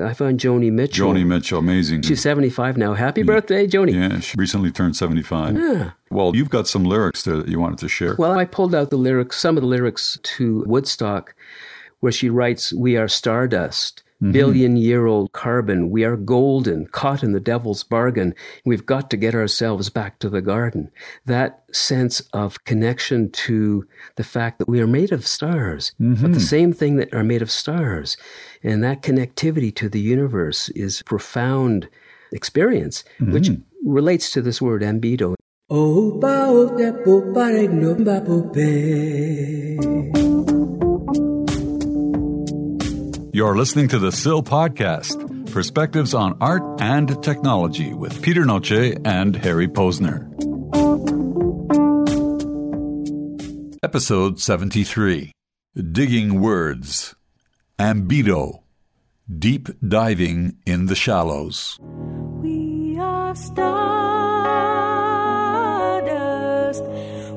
I found Joni Mitchell. Joni Mitchell, amazing. She's 75 now. Happy birthday, Joni. yeah, she recently turned 75. Yeah. Well, you've got some lyrics there that you wanted to share. Well, I pulled out the lyrics, some of the lyrics to Woodstock, where she writes, We are stardust, Mm-hmm. billion year old carbon. We are golden, caught in the devil's bargain. We've got to get ourselves back to the garden. That sense of connection to the fact that we are made of stars, but the mm-hmm. same thing that are made of stars. And that connectivity to the universe is profound experience, mm-hmm. which relates to this word ambedo. Oh, You're listening to the SIL podcast, perspectives on art and technology with Peter Noce and Harry Posner. Episode 73 Digging Words Ambedo Deep Diving in the Shallows. We are stardust.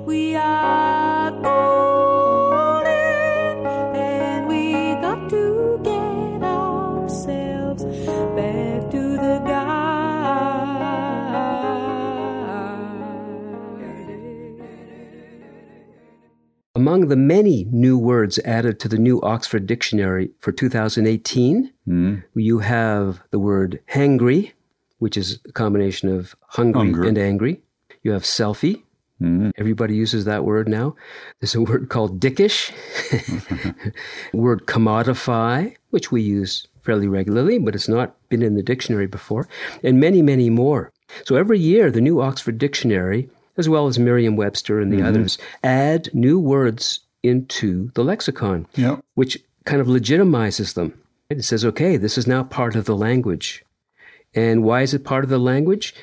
We are Among the many new words added to the new Oxford Dictionary for 2018, hmm. you have the word hangry, which is a combination of hungry Hunger. and angry. You have selfie. Hmm. Everybody uses that word now. There's a word called dickish, word commodify, which we use fairly regularly, but it's not been in the dictionary before, and many, many more. So every year, the new Oxford Dictionary, as well as Merriam Webster and the mm-hmm. others, add new words into the lexicon, Yeah. which kind of legitimizes them. It says, okay, this is now part of the language. And why is it part of the language?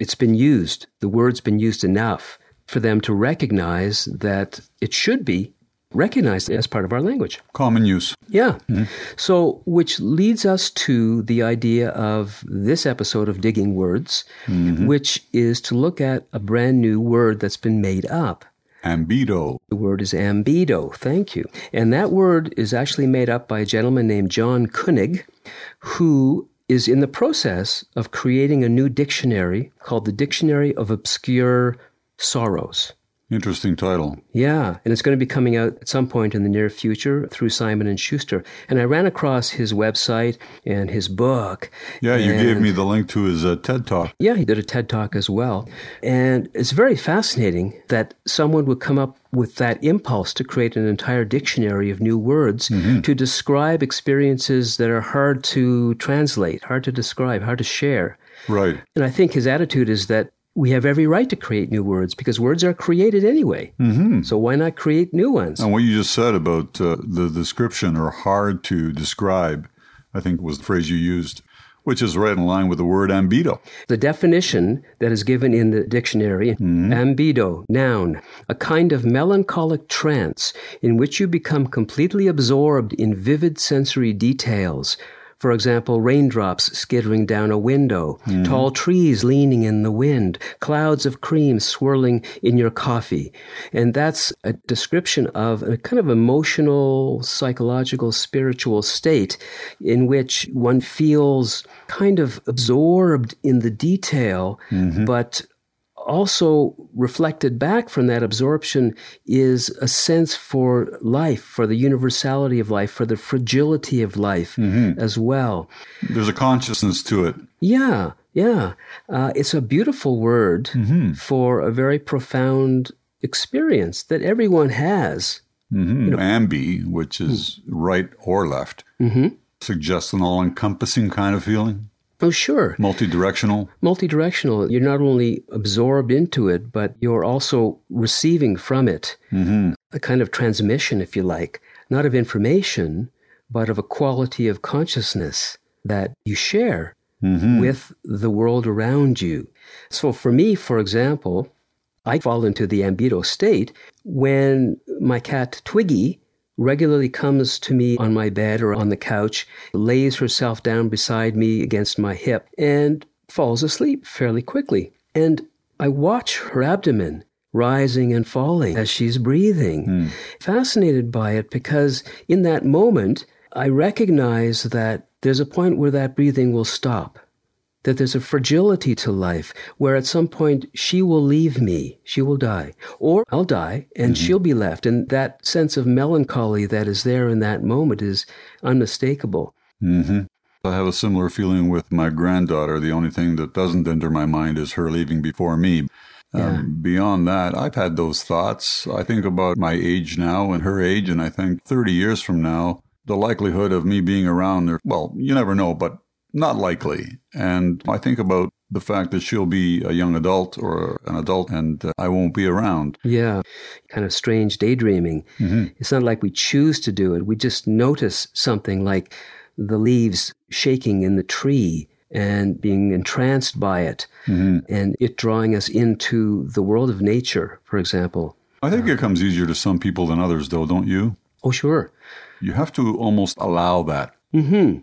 It's been used. The word's been used enough for them to recognize that it should be recognized as part of our language. Common use. Yeah. Mm-hmm. So, which leads us to the idea of this episode of Digging Words, mm-hmm. which is to look at a brand new word that's been made up. Ambedo. The word is ambedo. Thank you. And that word is actually made up by a gentleman named John Koenig, who is in the process of creating a new dictionary called the Dictionary of Obscure Sorrows. Interesting title. Yeah, and it's going to be coming out at some point in the near future through Simon and Schuster. And I ran across his website and his book. Yeah, you gave me the link to his uh, TED Talk. yeah, he did a TED talk as well. And it's very fascinating that someone would come up with that impulse to create an entire dictionary of new words to describe experiences that are hard to translate, hard to describe, hard to share. Right. And I think his attitude is that we have every right to create new words because words are created anyway. Mm-hmm. So why not create new ones? And what you just said about uh, the description or hard to describe, I think was the phrase you used, which is right in line with the word ambedo. The definition that is given in the dictionary ambedo, noun, a kind of melancholic trance in which you become completely absorbed in vivid sensory details. For example, raindrops skittering down a window, mm. tall trees leaning in the wind, clouds of cream swirling in your coffee. And that's a description of a kind of emotional, psychological, spiritual state in which one feels kind of absorbed in the detail, mm-hmm. but also reflected back from that absorption is a sense for life, for the universality of life, for the fragility of life as well. There's a consciousness to it. Yeah, yeah. Uh, it's a beautiful word for a very profound experience that everyone has. hmm Ambi, which is right or left, suggests an all encompassing kind of feeling, Oh, sure. multi directional. Multi-directional. You're not only absorbed into it, but you're also receiving from it mm-hmm. a kind of transmission, if you like, not of information, but of a quality of consciousness that you share mm-hmm. with the world around you. So for me, for example, I fall into the ambedo state when my cat Twiggy regularly comes to me on my bed or on the couch, lays herself down beside me against my hip, and falls asleep fairly quickly. And I watch her abdomen rising and falling as she's breathing. Hmm. Fascinated by it because in that moment, I recognize that there's a point where that breathing will stop. That there's a fragility to life where at some point she will leave me, she will die, or I'll die and she'll be left. And that sense of melancholy that is there in that moment is unmistakable. hmm I have a similar feeling with my granddaughter. The only thing that doesn't enter my mind is her leaving before me. Um, beyond that, I've had those thoughts. I think about my age now and her age, and I think 30 years from now, the likelihood of me being around there, well, you never know, but not likely. And I think about the fact that she'll be a young adult or an adult and uh, I won't be around. Yeah, kind of strange daydreaming. Mm-hmm. It's not like we choose to do it. We just notice something like the leaves shaking in the tree and being entranced by it mm-hmm. and it drawing us into the world of nature, for example. I think it comes easier to some people than others, though, don't you? Oh, sure. You have to almost allow that. Mm-hmm.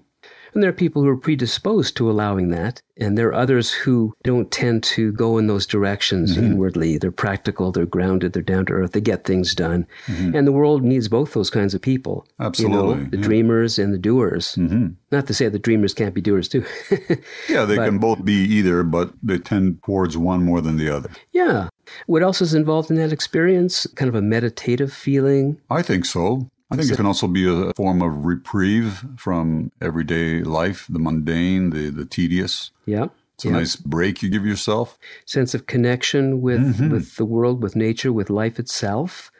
And there are people who are predisposed to allowing that, and there are others who don't tend to go in those directions mm-hmm. inwardly. They're practical, they're grounded, they're down to earth, they get things done. Mm-hmm. And the world needs both those kinds of people. You know, Absolutely, the yeah. dreamers and the doers. Mm-hmm. Not to say that dreamers can't be doers too. Yeah, they can both be either, but they tend towards one more than the other. yeah. What else is involved in that experience? Kind of a meditative feeling. I think so. I think it can also be a form of reprieve from everyday life, the mundane, the, the tedious. Yeah. It's a yeah. nice break you give yourself. sense of connection with mm-hmm. with the world, with nature, with life itself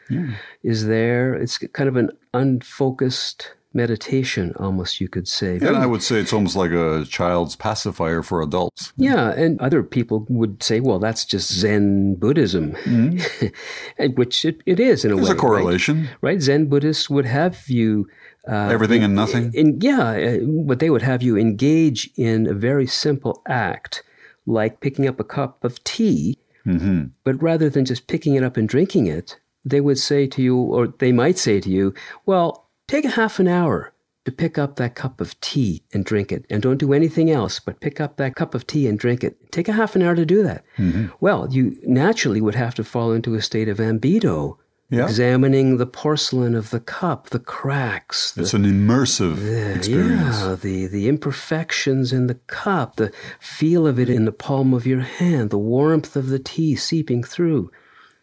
is there. It's kind of an unfocused meditation, almost you could say. And I would say it's almost like a child's pacifier for adults. Yeah, and other people would say, well, that's just Zen Buddhism, And which it, it is in a There's way. a correlation. Right? right? Zen Buddhists would have you. Uh, Everything and nothing. in, yeah, uh, but they would have you engage in a very simple act, like picking up a cup of tea. Mm-hmm. But rather than just picking it up and drinking it, they would say to you, or they might say to you, well, take a half an hour to pick up that cup of tea and drink it. And don't do anything else but pick up that cup of tea and drink it. Take a half an hour to do that. Mm-hmm. Well, you naturally would have to fall into a state of ambedo, Yeah. examining the porcelain of the cup, the cracks, the It's an immersive experience. yeah, the, the imperfections in the cup, the feel of it in the palm of your hand, the warmth of the tea seeping through,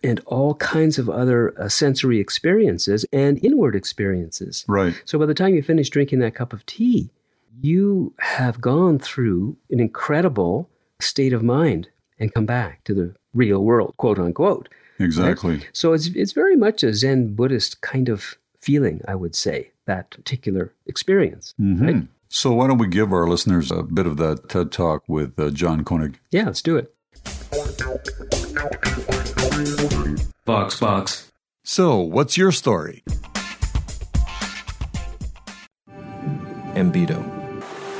and all kinds of other uh, sensory experiences and inward experiences. Right. So by the time you finish drinking that cup of tea, you have gone through an incredible state of mind and come back to the real world, quote unquote. Exactly. So it's it's very much a Zen Buddhist kind of feeling, I would say, that particular experience. Right? So why don't we give our listeners a bit of that TED Talk with uh, John Koenig? Yeah, let's do it. Box, box. So, what's your story? Ambedo.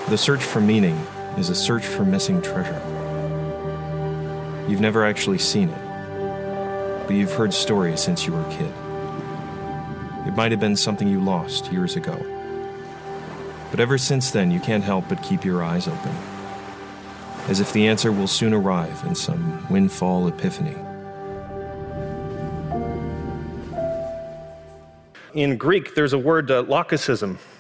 The search for meaning is a search for missing treasure. You've never actually seen it, but you've heard stories since you were a kid. It might have been something you lost years ago. But ever since then, you can't help but keep your eyes open, as if the answer will soon arrive in some windfall epiphany. In Greek, there's a word, uh,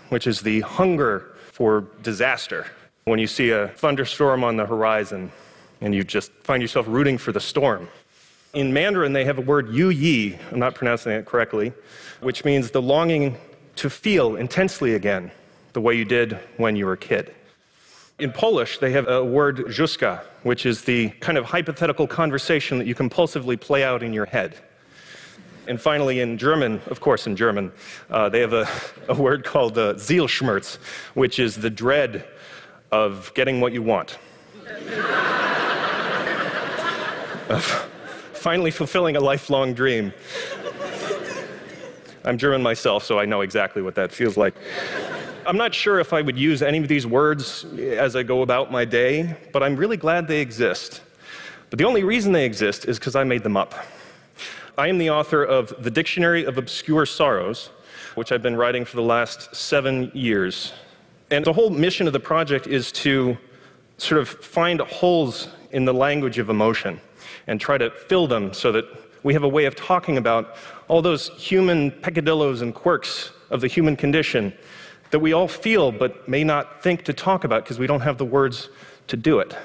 which is the hunger for disaster. When you see a thunderstorm on the horizon and you just find yourself rooting for the storm. In Mandarin, they have a word yu yi, I'm not pronouncing it correctly, which means the longing to feel intensely again, the way you did when you were a kid. In Polish, they have a word jouska, which is the kind of hypothetical conversation that you compulsively play out in your head. And finally, in German, of course, in German, uh, they have a, a word called uh, Zielschmerz, which is the dread of getting what you want. of finally fulfilling a lifelong dream. I'm German myself, so I know exactly what that feels like. I'm not sure if I would use any of these words as I go about my day, but I'm really glad they exist. But the only reason they exist is because I made them up. I am the author of The Dictionary of Obscure Sorrows, which I've been writing for the last seven years. And the whole mission of the project is to sort of find holes in the language of emotion and try to fill them so that we have a way of talking about all those human peccadillos and quirks of the human condition that we all feel but may not think to talk about because we don't have the words to do it.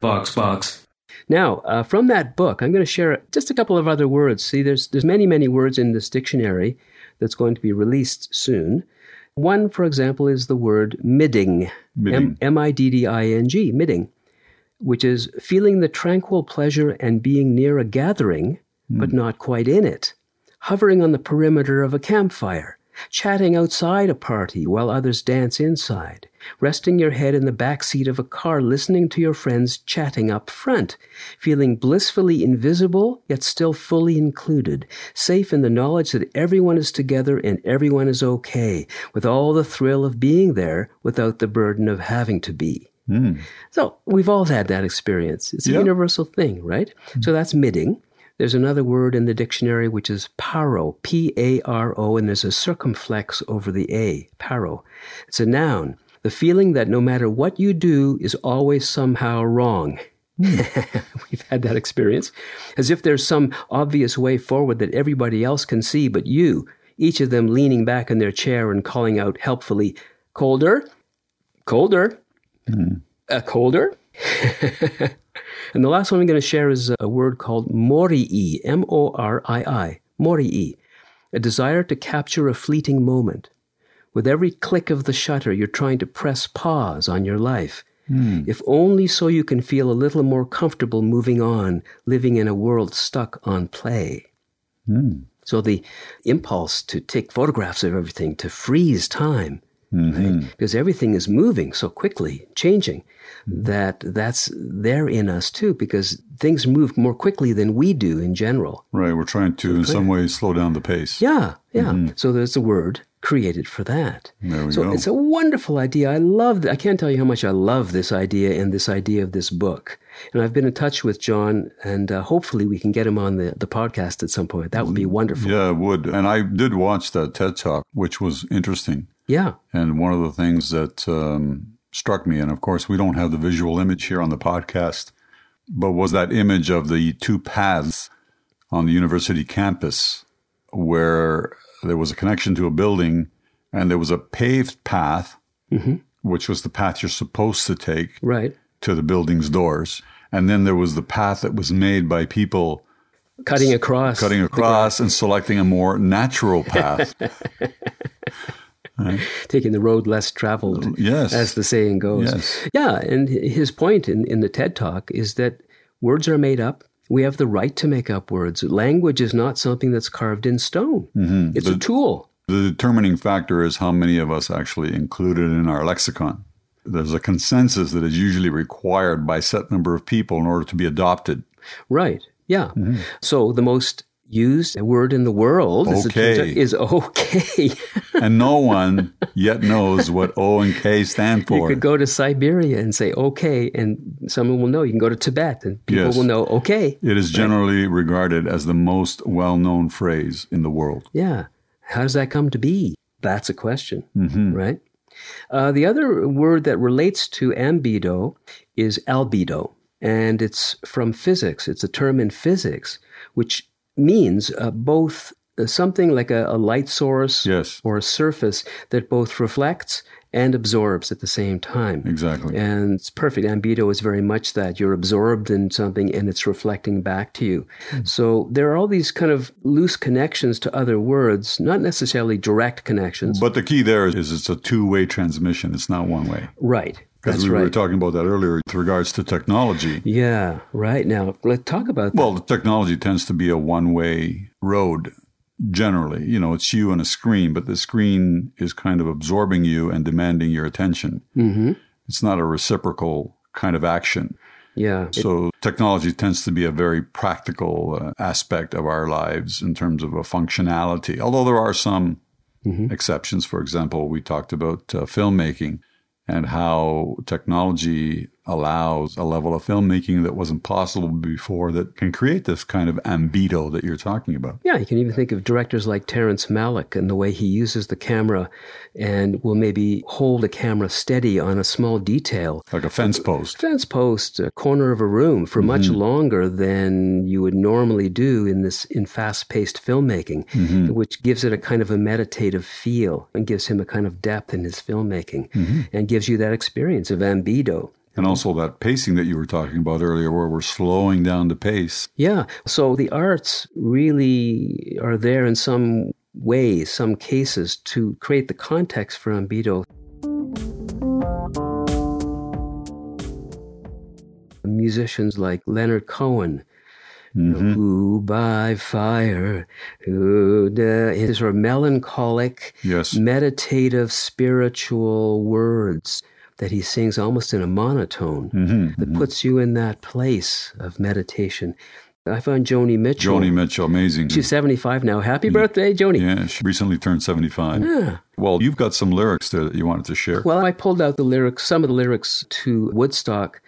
Box, box. Now, uh, from that book, I'm going to share just a couple of other words. See, there's there's many many words in this dictionary that's going to be released soon. One, for example, is the word midding. Midding. M I D D I N G, midding, which is feeling the tranquil pleasure and being near a gathering, but not quite in it. Hovering on the perimeter of a campfire, chatting outside a party while others dance inside, resting your head in the back seat of a car listening to your friends chatting up front, feeling blissfully invisible yet still fully included, safe in the knowledge that everyone is together and everyone is okay, with all the thrill of being there without the burden of having to be. Hmm. So we've all had that experience. It's a universal thing, right? So that's midding. There's another word in the dictionary which is paro, P A R O, and there's a circumflex over the A, paro. It's a noun. The feeling that no matter what you do is always somehow wrong. We've had that experience. As if there's some obvious way forward that everybody else can see but you, each of them leaning back in their chair and calling out helpfully, colder, colder, uh, colder. and the last one I'm going to share is a word called morii, M O R I I, morii, a desire to capture a fleeting moment. With every click of the shutter, you're trying to press pause on your life. Hmm. If only so you can feel a little more comfortable moving on, living in a world stuck on play. Hmm. So the impulse to take photographs of everything, to freeze time, right? Mm-hmm. because everything is moving so quickly, changing, mm-hmm. that that's there in us too, because things move more quickly than we do in general. Right. We're trying to, in some ways, slow down the pace. Yeah, yeah. Mm-hmm. So there's a word created for that. There we so go. it's a wonderful idea. I love. I can't tell you how much I love this idea and this idea of this book. And I've been in touch with John, and uh, hopefully we can get him on the, the podcast at some point. That would be wonderful. Yeah, it would. And I did watch that TED Talk, which was interesting. Yeah. And one of the things that um, struck me, and of course, we don't have the visual image here on the podcast, but was that image of the two paths on the university campus where there was a connection to a building and there was a paved path, which was the path you're supposed to take Right. to the building's doors. And then there was the path that was made by people Cutting across. cutting across and selecting a more natural path. taking the road less traveled, Yes. as the saying goes. Yes. Yeah, and his point in, in the TED Talk is that words are made up. We have the right to make up words. Language is not something that's carved in stone. Mm-hmm. It's a tool. The determining factor is how many of us actually include it in our lexicon. There's a consensus that is usually required by a set number of people in order to be adopted. Right. Yeah. Mm-hmm. So the most used a word in the world is, Okay. is okay. And no one yet knows what O and K stand for. you could go to Siberia and say okay, and someone will know. You can go to Tibet and people Yes. will know okay. It is generally regarded as the most well known phrase in the world. Yeah. How does that come to be? That's a question, Mm-hmm. right? Uh, the other word that relates to ambedo is albedo, and it's from physics. It's a term in physics, which means uh, both uh, something like a, a light source Yes. or a surface that both reflects and absorbs at the same time. Exactly. And it's perfect. Ambedo is very much that. You're absorbed in something and it's reflecting back to you. So there are all these kind of loose connections to other words, not necessarily direct connections. But the key there is it's a two way transmission, it's not one way. right. Because we were talking about that earlier with regards to technology. yeah, right. Now, let's talk about that. Well, the technology tends to be a one way road generally. You know, it's you and a screen, but the screen is kind of absorbing you and demanding your attention. Mm-hmm. It's not a reciprocal kind of action. yeah. It- So technology tends to be a very practical uh, aspect of our lives in terms of a functionality. Although there are some exceptions. For example, we talked about uh, filmmaking and how technology allows a level of filmmaking that wasn't possible before that can create this kind of ambedo that you're talking about. Yeah, you can even think of directors like Terrence Malick and the way he uses the camera and will maybe hold a camera steady on a small detail. Like a fence post. A Fence post, a corner of a room for mm-hmm. much longer than you would normally do in this in fast-paced filmmaking, mm-hmm. which gives it a kind of a meditative feel and gives him a kind of depth in his filmmaking mm-hmm. and gives you that experience of ambedo. And also that pacing that you were talking about earlier, where we're slowing down the pace. Yeah. So the arts really are there in some ways, some cases, to create the context for Ambedo. Musicians like Leonard Cohen, know, mm-hmm. who by fire, who da, his sort of melancholic, Yes. meditative, spiritual words that he sings almost in a monotone mm-hmm, that mm-hmm. puts you in that place of meditation. I found Joni Mitchell. Joni Mitchell, amazing. She's 75 now. Happy mm. birthday, Joni. yeah, she recently turned 75. Yeah. Well, you've got some lyrics there that you wanted to share. Well, I pulled out the lyrics, some of the lyrics to Woodstock,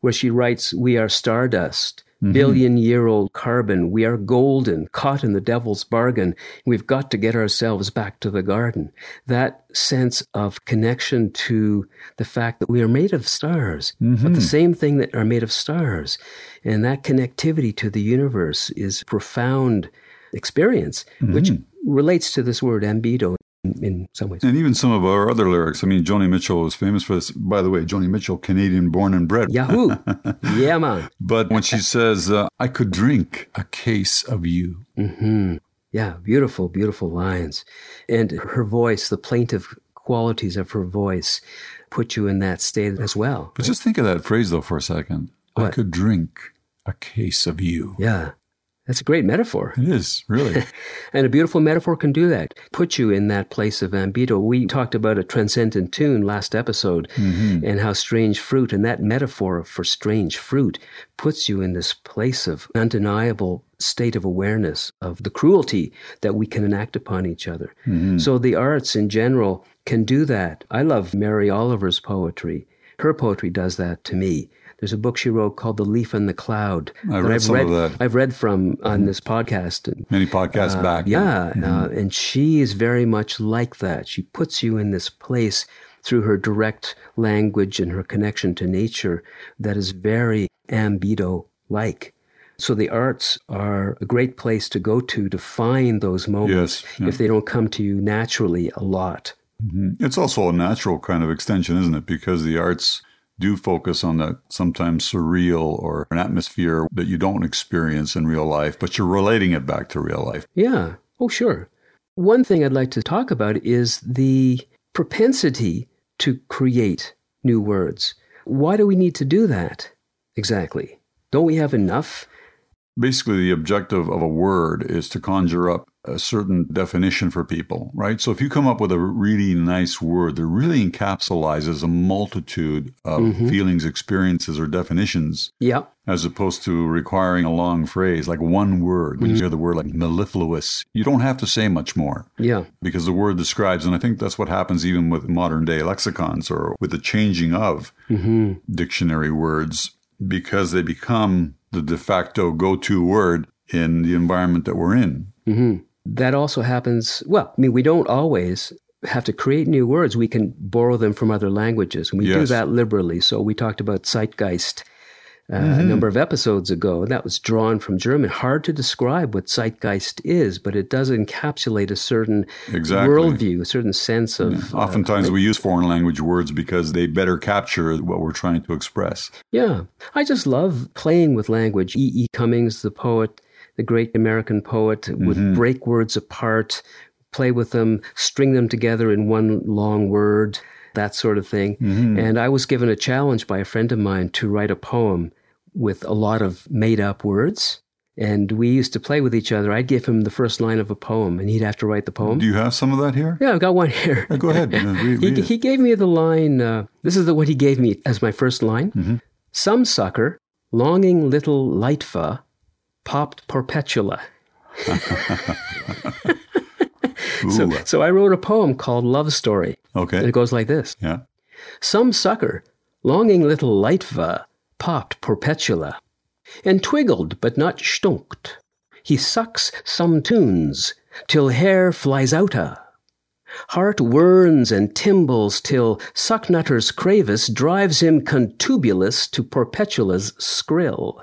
where she writes, We are stardust, Mm-hmm. billion year old carbon. We are golden, caught in the devil's bargain. We've got to get ourselves back to the garden. That sense of connection to the fact that we are made of stars, but the mm-hmm. same thing that are made of stars. And that connectivity to the universe is profound experience, which mm-hmm. relates to this word ambedo in, in some ways. And even some of our other lyrics. I mean, Joni Mitchell was famous for this. By the way, Joni Mitchell, Canadian born and bred. Yahoo! yeah, man. But when she says, uh, I could drink a case of you. Mm-hmm. Yeah, beautiful, beautiful lines. And her voice, the plaintive qualities of her voice, put you in that state as well. But just think of that phrase, though, for a second. I could drink a case of you. Yeah, that's a great metaphor. It is, really. And a beautiful metaphor can do that, put you in that place of ambedo. We talked about a transcendent tune last episode mm-hmm. and how strange fruit, and that metaphor for strange fruit puts you in this place of undeniable state of awareness of the cruelty that we can enact upon each other. Mm-hmm. So the arts in general can do that. I love Mary Oliver's poetry. Her poetry does that to me. There's a book she wrote called The Leaf and the Cloud. I that read I've some read, of that. I've read from on mm-hmm. this podcast. And Many podcasts uh, back. yeah, uh, mm-hmm. and she is very much like that. She puts you in this place through her direct language and her connection to nature that is very ambedo like. So the arts are a great place to go to to find those moments Yes, yeah. if they don't come to you naturally a lot. Mm-hmm. It's also a natural kind of extension, isn't it? Because the arts do focus on that sometimes surreal or an atmosphere that you don't experience in real life, but you're relating it back to real life. Yeah. Oh, sure. One thing I'd like to talk about is the propensity to create new words. Why do we need to do that exactly? Don't we have enough? Basically, the objective of a word is to conjure up a certain definition for people, right? So if you come up with a really nice word that really encapsulates a multitude of mm-hmm. feelings, experiences, or definitions, Yeah. as opposed to requiring a long phrase, like one word. When you mm-hmm. hear the word like mellifluous, you don't have to say much more Yeah. because the word describes, and I think that's what happens even with modern day lexicons or with the changing of mm-hmm. dictionary words because they become the de facto go to word in the environment that we're in. That also happens. Well, I mean, we don't always have to create new words. We can borrow them from other languages, and we do that liberally. So we talked about zeitgeist uh, a number of episodes ago, and that was drawn from German. Hard to describe what zeitgeist is, but it does encapsulate a certain Exactly. worldview, a certain sense of. uh, Oftentimes we use foreign language words because they better capture what we're trying to express. Yeah, I just love playing with language. E. E. Cummings, the poet, the great American poet, would break words apart, play with them, string them together in one long word, that sort of thing. And I was given a challenge by a friend of mine to write a poem with a lot of made up words. And we used to play with each other. I'd give him the first line of a poem, and he'd have to write the poem. Do you have some of that here? Yeah, I've got one here. Go ahead. uh, read, He, he gave me the line. Uh, this is the, what he gave me as my first line. Mm-hmm. Some sucker, longing little lightfa, popped perpetula. So, so I wrote a poem called Love Story. And okay. it goes like this Yeah. Some sucker, Longing little Litva popped Perpetula, and twiggled but not stunked. He sucks some tunes till hair flies outa. Heart whirns and timbles till Sucknutter's Cravis drives him contubulous to Perpetula's skrill.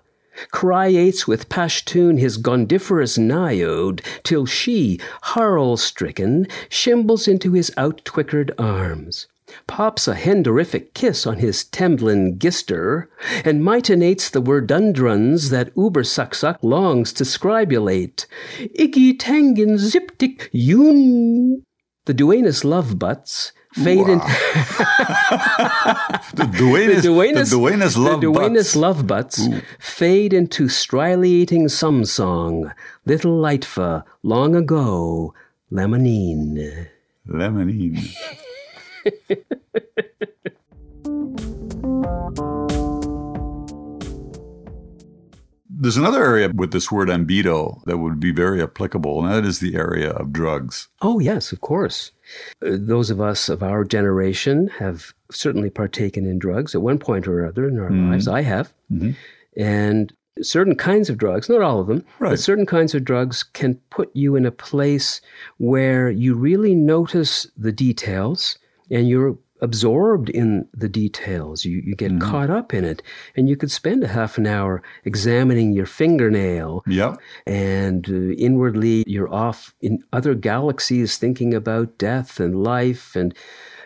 Criates with Pashtun his gondiferous Niode till she, harl stricken, shimbles into his out-twickered arms pops a henderific kiss on his Temblin gister, and mitinates the wordundruns that Ubersucksuck longs to scribulate. Iggy tangin ziptic yun. The Duenas love butts fade Wow. into The Duenas, the Duenas, the Duenas love the Duenas butts. love butts fade into strilating some song. Little Lightfa, long ago, lemonine. Lemonine. There's another area with this word ambedo that would be very applicable, and that is the area of drugs. Oh, yes, of course. Uh, those of us of our generation have certainly partaken in drugs at one point or other in our lives. I have. And certain kinds of drugs, not all of them, Right. but certain kinds of drugs can put you in a place where you really notice the details and you're absorbed in the details. You, you get caught up in it. And you could spend a half an hour examining your fingernail Yep. and uh, inwardly you're off in other galaxies thinking about death and life and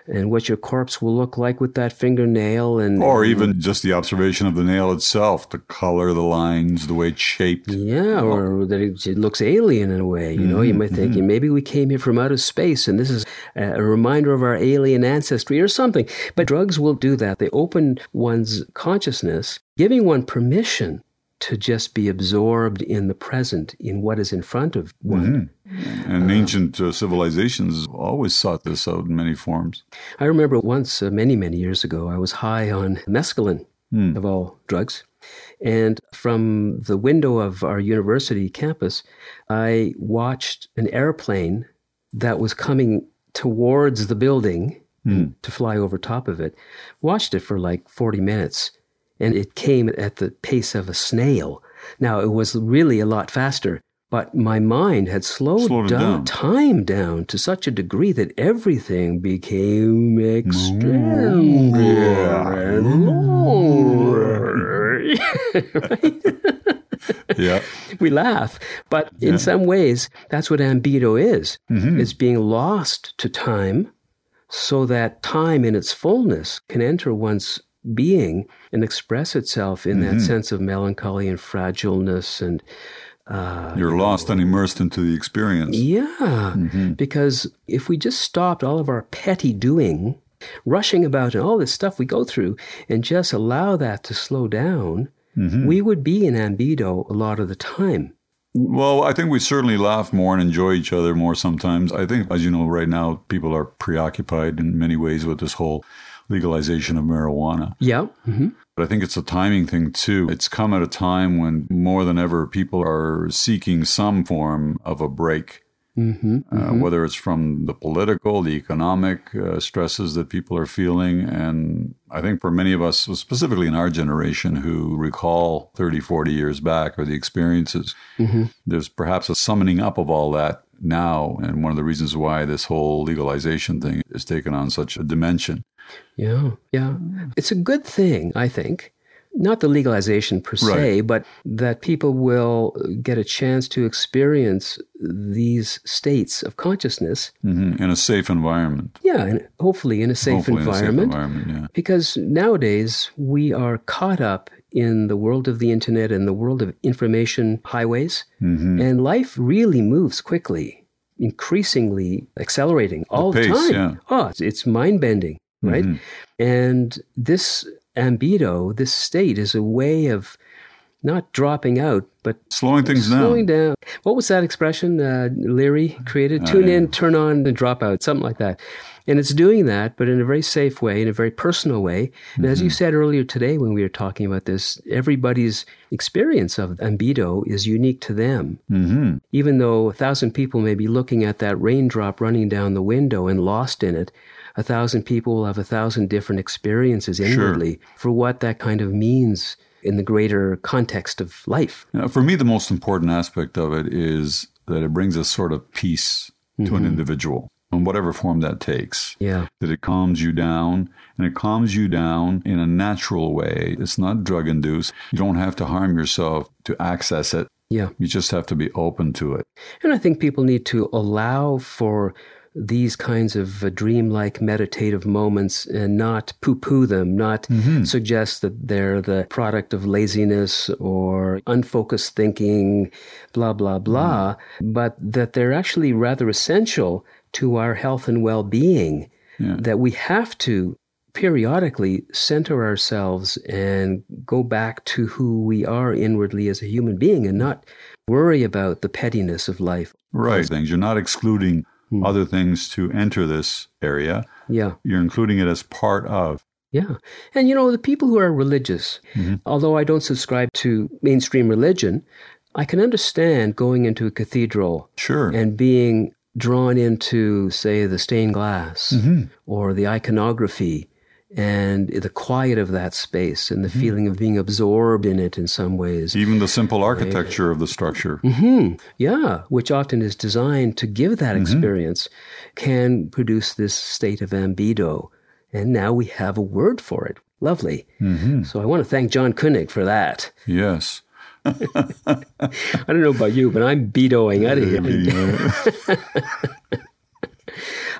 and what your corpse will look like with that fingernail and Or even just the observation of the nail itself, the color, the lines, the way it's shaped. yeah, or that it, it looks alien in a way. You know, you might think mm-hmm. maybe we came here from outer space, and this is a reminder of our alien ancestry or something. But drugs will do that. They open one's consciousness, giving one permission to just be absorbed in the present, in what is in front of one. And ancient uh, civilizations always sought this out in many forms. I remember once, uh, many, many years ago, I was high on mescaline, of all drugs. And from the window of our university campus, I watched an airplane that was coming towards the building to fly over top of it. Watched it for like 40 minutes, and it came at the pace of a snail. Now, it was really a lot faster. But my mind had slowed, Slowed down, down. time down to such a degree that everything became and. Yeah. we laugh, but in some ways, that's what ambedo is. Mm-hmm. It's being lost to time so that time in its fullness can enter one's being and express itself in Mm-hmm. that sense of melancholy and fragileness and uh, You're lost and immersed into the experience. yeah, because if we just stopped all of our petty doing, rushing about and all this stuff we go through, and just allow that to slow down, we would be in ambedo a lot of the time. Well, I think we certainly laugh more and enjoy each other more sometimes. I think, as you know, right now, people are preoccupied in many ways with this whole legalization of marijuana. Yeah. hmm But I think it's a timing thing too. It's come at a time when more than ever people are seeking some form of a break. Uh, whether it's from the political, the economic uh, stresses that people are feeling. And I think for many of us, specifically in our generation who recall 30, 40 years back or the experiences, there's perhaps a summoning up of all that now. And one of the reasons why this whole legalization thing is taken on such a dimension. Yeah. Yeah. It's a good thing, I think. Not the legalization per se, Right. but that people will get a chance to experience these states of consciousness. hmm In a safe environment. Yeah, and hopefully in a safe Hopefully environment. A safe environment, yeah. Because nowadays we are caught up in the world of the internet and the world of information highways, Mm-hmm. and life really moves quickly, increasingly accelerating all the, pace, time. yeah. Mm-hmm. Oh, it's, it's mind bending, right? And this ambedo, this state, is a way of not dropping out, but Slowing things slowing down. down. What was that expression uh, Leary created? Tune in, turn on, and drop out, something like that. And it's doing that, but in a very safe way, in a very personal way. And as you said earlier today when we were talking about this, everybody's experience of ambedo is unique to them. Mm-hmm. Even though a thousand people may be looking at that raindrop running down the window and lost in it, a thousand people will have a thousand different experiences inwardly for what that kind of means in the greater context of life. Now, for me, the most important aspect of it is that it brings a sort of peace to an mm-hmm. individual in whatever form that takes. Yeah. That it calms you down and it calms you down in a natural way. It's not drug induced. You don't have to harm yourself to access it. Yeah. You just have to be open to it. And I think people need to allow for these kinds of uh, dreamlike meditative moments and not poo poo them, not suggest that they're the product of laziness or unfocused thinking, blah, blah, blah, but that they're actually rather essential to our health and well being. That we have to periodically center ourselves and go back to who we are inwardly as a human being and not worry about the pettiness of life. Right. Things. You're not excluding Hmm. other things to enter this area. Yeah. You're including it as part of. Yeah. And you know, the people who are religious, mm-hmm. although I don't subscribe to mainstream religion, I can understand going into a cathedral Sure. and being drawn into, say, the stained glass mm-hmm. or the iconography and the quiet of that space and the mm-hmm. feeling of being absorbed in it in some ways. Even the simple architecture of the structure. Mm-hmm. Yeah, which often is designed to give that mm-hmm. experience, can produce this state of ambedo. And now we have a word for it. Lovely. So I want to thank John Koenig for that. Yes. I don't know about you, but I'm bedoing out of here.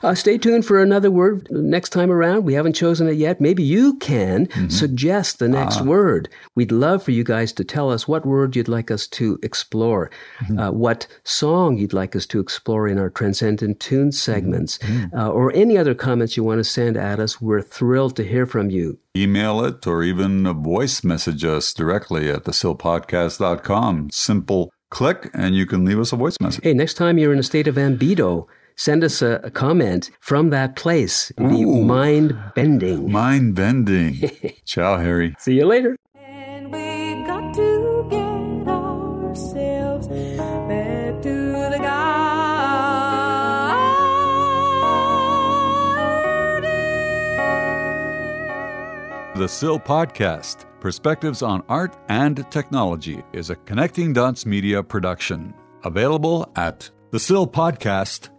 Uh, stay tuned for another word next time around. We haven't chosen it yet. Maybe you can suggest the next word. We'd love for you guys to tell us what word you'd like us to explore, uh, what song you'd like us to explore in our Transcendent Tune segments, uh, or any other comments you want to send at us. We're thrilled to hear from you. Email it or even voice message us directly at thesillpodcast.com. Simple click and you can leave us a voice message. Hey, next time you're in a state of ambedo, send us a, a comment from that place. It'd be Ooh. mind bending. Mind bending. Ciao, Harry. See you later. And we got to get ourselves back to the garden. The Sill Podcast Perspectives on Art and Technology is a Connecting Dots Media production. Available at thesillpodcast.com